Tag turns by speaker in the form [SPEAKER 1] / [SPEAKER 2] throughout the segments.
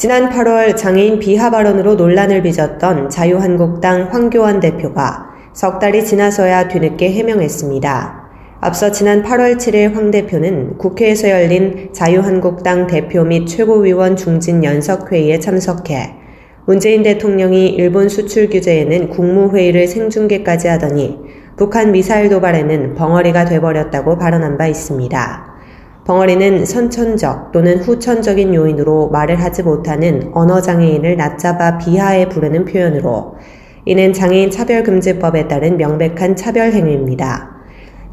[SPEAKER 1] 지난 8월 장애인 비하 발언으로 논란을 빚었던 자유한국당 황교안 대표가 석 달이 지나서야 뒤늦게 해명했습니다. 앞서 지난 8월 7일 황 대표는 국회에서 열린 자유한국당 대표 및 최고위원 중진 연석회의에 참석해 문재인 대통령이 일본 수출 규제에는 국무회의를 생중계까지 하더니 북한 미사일 도발에는 벙어리가 돼버렸다고 발언한 바 있습니다. 벙어리는 선천적 또는 후천적인 요인으로 말을 하지 못하는 언어장애인을 낮잡아 비하해 부르는 표현으로 이는 장애인 차별금지법에 따른 명백한 차별 행위입니다.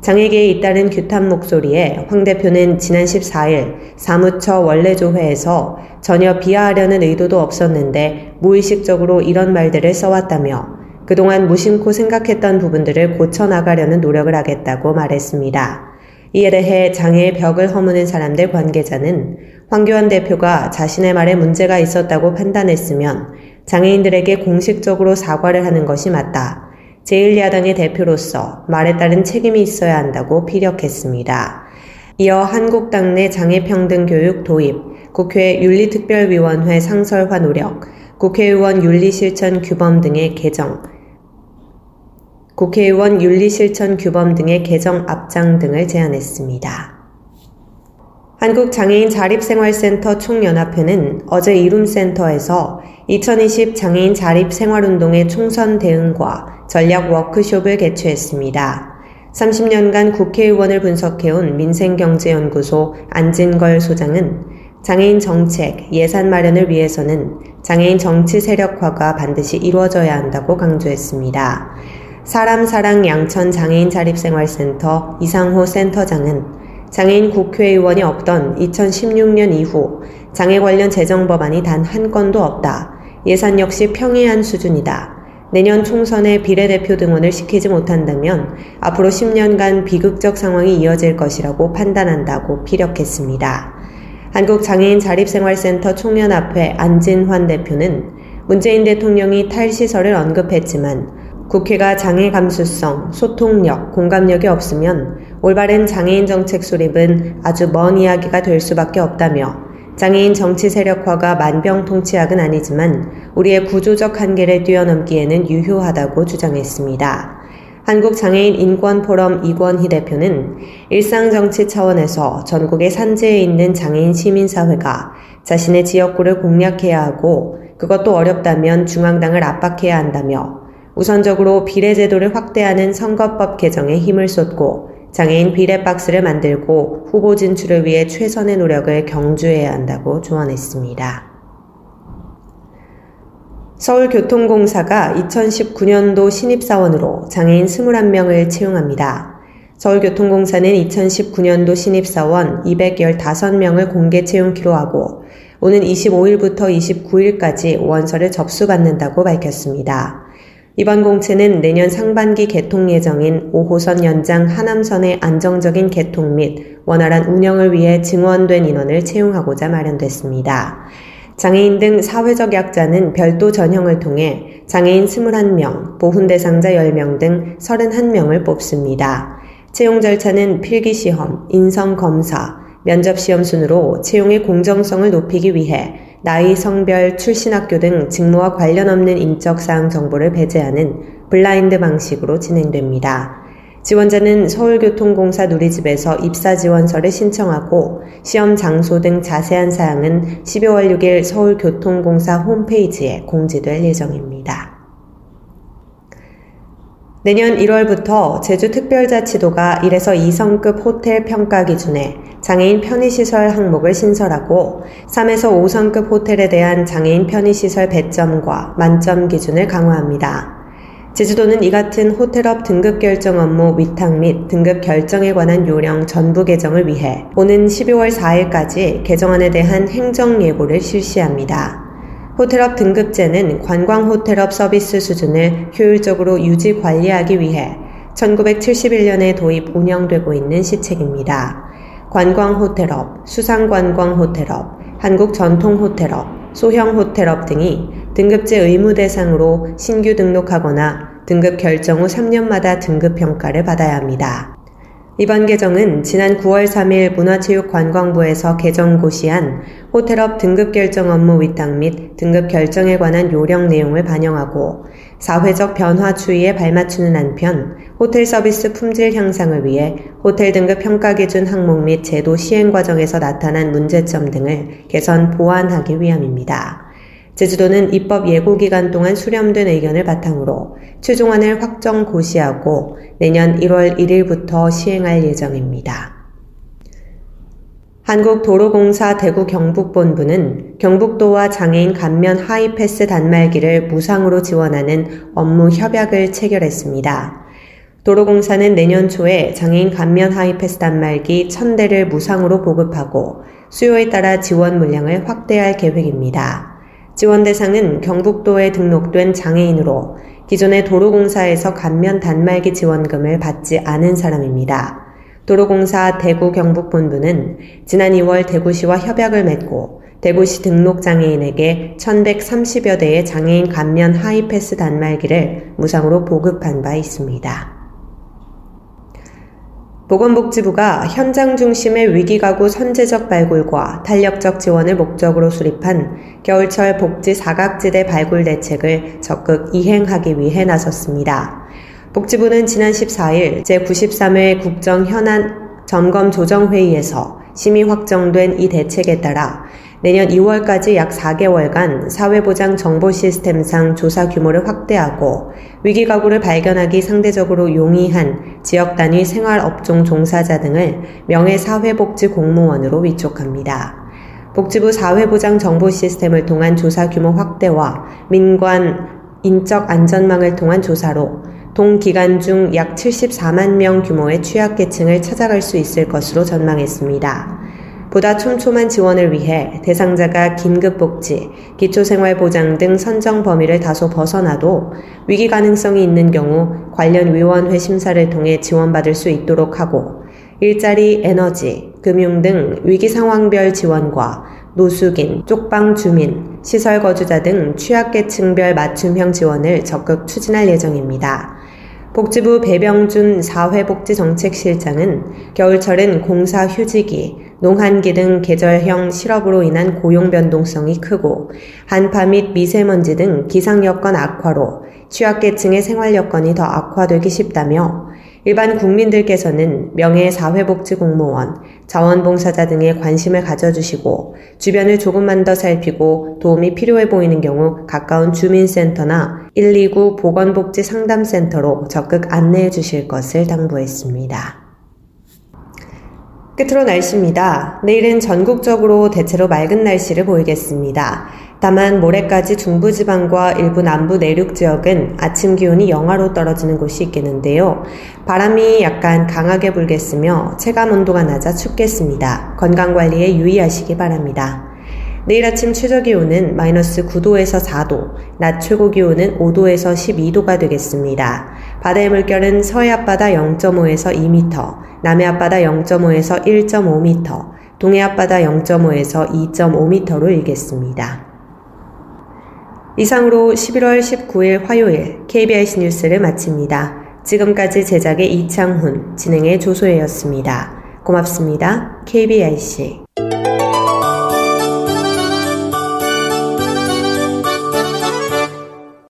[SPEAKER 1] 장애계에 잇따른 규탄 목소리에 황 대표는 지난 14일 사무처 원래조회에서 전혀 비하하려는 의도도 없었는데 무의식적으로 이런 말들을 써왔다며 그동안 무심코 생각했던 부분들을 고쳐나가려는 노력을 하겠다고 말했습니다. 이에 대해 장애의 벽을 허무는 사람들 관계자는 황교안 대표가 자신의 말에 문제가 있었다고 판단했으면 장애인들에게 공식적으로 사과를 하는 것이 맞다. 제1야당의 대표로서 말에 따른 책임이 있어야 한다고 피력했습니다. 이어 한국당 내 장애평등교육 도입, 국회 윤리특별위원회 상설화 노력, 국회의원 윤리실천 규범 등의 개정, 국회의원 윤리실천 규범 등의 개정 앞장 등을 제안했습니다. 한국장애인 자립생활센터 총연합회는 어제 이룸센터에서 2020 장애인 자립생활운동의 총선 대응과 전략 워크숍을 개최했습니다. 30년간 국회의원을 분석해온 민생경제연구소 안진걸 소장은 장애인 정책, 예산 마련을 위해서는 장애인 정치 세력화가 반드시 이루어져야 한다고 강조했습니다. 사람사랑 양천 장애인 자립생활센터 이상호 센터장은 장애인 국회의원이 없던 2016년 이후 장애 관련 재정 법안이 단 한 건도 없다. 예산 역시 평이한 수준이다. 내년 총선에 비례대표 등원을 시키지 못한다면 앞으로 10년간 비극적 상황이 이어질 것이라고 판단한다고 피력했습니다. 한국장애인 자립생활센터 총연합회 안진환 대표는 문재인 대통령이 탈시설을 언급했지만 국회가 장애 감수성, 소통력, 공감력이 없으면 올바른 장애인 정책 수립은 아주 먼 이야기가 될 수밖에 없다며 장애인 정치 세력화가 만병통치약은 아니지만 우리의 구조적 한계를 뛰어넘기에는 유효하다고 주장했습니다. 한국장애인 인권포럼 이권희 대표는 일상정치 차원에서 전국의 산재에 있는 장애인 시민사회가 자신의 지역구를 공략해야 하고 그것도 어렵다면 중앙당을 압박해야 한다며 우선적으로 비례제도를 확대하는 선거법 개정에 힘을 쏟고 장애인 비례박스를 만들고 후보 진출을 위해 최선의 노력을 경주해야 한다고 조언했습니다. 서울교통공사가 2019년도 신입사원으로 장애인 21명을 채용합니다. 서울교통공사는 2019년도 신입사원 215명을 공개 채용키로 하고 오는 25일부터 29일까지 원서를 접수받는다고 밝혔습니다. 이번 공채는 내년 상반기 개통 예정인 5호선 연장 하남선의 안정적인 개통 및 원활한 운영을 위해 증원된 인원을 채용하고자 마련됐습니다. 장애인 등 사회적 약자는 별도 전형을 통해 장애인 21명, 보훈 대상자 10명 등 31명을 뽑습니다. 채용 절차는 필기시험, 인성검사, 면접시험 순으로 채용의 공정성을 높이기 위해 나이, 성별, 출신 학교 등 직무와 관련 없는 인적 사항 정보를 배제하는 블라인드 방식으로 진행됩니다. 지원자는 서울교통공사 누리집에서 입사 지원서를 신청하고 시험 장소 등 자세한 사항은 12월 6일 서울교통공사 홈페이지에 공지될 예정입니다. 내년 1월부터 제주특별자치도가 1에서 2성급 호텔 평가 기준에 장애인 편의시설 항목을 신설하고 3에서 5성급 호텔에 대한 장애인 편의시설 배점과 만점 기준을 강화합니다. 제주도는 이 같은 호텔업 등급 결정 업무 위탁 및 등급 결정에 관한 요령 전부 개정을 위해 오는 12월 4일까지 개정안에 대한 행정 예고를 실시합니다. 호텔업 등급제는 관광 호텔업 서비스 수준을 효율적으로 유지 관리하기 위해 1971년에 도입 운영되고 있는 시책입니다. 관광 호텔업, 수상관광 호텔업, 한국 전통 호텔업, 소형 호텔업 등이 등급제 의무 대상으로 신규 등록하거나 등급 결정 후 3년마다 등급 평가를 받아야 합니다. 이번 개정은 지난 9월 3일 문화체육관광부에서 개정 고시한 호텔업 등급 결정 업무 위탁 및 등급 결정에 관한 요령 내용을 반영하고 사회적 변화 추이에 발맞추는 한편 호텔 서비스 품질 향상을 위해 호텔 등급 평가 기준 항목 및 제도 시행 과정에서 나타난 문제점 등을 개선 보완하기 위함입니다. 제주도는 입법 예고 기간 동안 수렴된 의견을 바탕으로 최종안을 확정 고시하고 내년 1월 1일부터 시행할 예정입니다. 한국도로공사 대구 경북본부는 경북도와 장애인 감면 하이패스 단말기를 무상으로 지원하는 업무 협약을 체결했습니다. 도로공사는 내년 초에 장애인 감면 하이패스 단말기 1000대를 무상으로 보급하고 수요에 따라 지원 물량을 확대할 계획입니다. 지원 대상은 경북도에 등록된 장애인으로 기존의 도로공사에서 감면 단말기 지원금을 받지 않은 사람입니다. 도로공사 대구 경북본부는 지난 2월 대구시와 협약을 맺고 대구시 등록 장애인에게 1130여 대의 장애인 감면 하이패스 단말기를 무상으로 보급한 바 있습니다. 보건복지부가 현장 중심의 위기가구 선제적 발굴과 탄력적 지원을 목적으로 수립한 겨울철 복지 사각지대 발굴 대책을 적극 이행하기 위해 나섰습니다. 복지부는 지난 14일 제93회 국정 현안 점검 조정회의에서 심의 확정된 이 대책에 따라 내년 2월까지 약 4개월간 사회보장 정보 시스템상 조사 규모를 확대하고 위기 가구를 발견하기 상대적으로 용이한 지역 단위 생활 업종 종사자 등을 명예 사회복지 공무원으로 위촉합니다. 복지부 사회보장 정보 시스템을 통한 조사 규모 확대와 민관 인적 안전망을 통한 조사로 동기간 중 약 74만 명 규모의 취약계층을 찾아갈 수 있을 것으로 전망했습니다. 보다 촘촘한 지원을 위해 대상자가 긴급복지, 기초생활보장 등 선정 범위를 다소 벗어나도 위기 가능성이 있는 경우 관련 위원회 심사를 통해 지원받을 수 있도록 하고 일자리, 에너지, 금융 등 위기 상황별 지원과 노숙인, 쪽방 주민, 시설 거주자 등 취약계층별 맞춤형 지원을 적극 추진할 예정입니다. 복지부 배병준 사회복지정책실장은 겨울철은 공사 휴지기, 농한기 등 계절형 실업으로 인한 고용 변동성이 크고 한파 및 미세먼지 등 기상 여건 악화로 취약계층의 생활 여건이 더 악화되기 쉽다며 일반 국민들께서는 명예 사회복지 공무원, 자원봉사자 등에 관심을 가져주시고 주변을 조금만 더 살피고 도움이 필요해 보이는 경우 가까운 주민센터나 129 보건복지 상담센터로 적극 안내해 주실 것을 당부했습니다. 끝으로 날씨입니다. 내일은 전국적으로 대체로 맑은 날씨를 보이겠습니다. 다만 모레까지 중부지방과 일부 남부 내륙 지역은 아침 기온이 영하로 떨어지는 곳이 있겠는데요. 바람이 약간 강하게 불겠으며 체감 온도가 낮아 춥겠습니다. 건강관리에 유의하시기 바랍니다. 내일 아침 최저 기온은 마이너스 9도에서 4도, 낮 최고 기온은 5도에서 12도가 되겠습니다. 바다의 물결은 서해 앞바다 0.5에서 2m, 남해 앞바다 0.5에서 1.5m, 동해 앞바다 0.5에서 2.5m로 일겠습니다. 이상으로 11월 19일 화요일 KBIC 뉴스를 마칩니다. 지금까지 제작의 이창훈, 진행의 조소혜였습니다. 고맙습니다. KBIC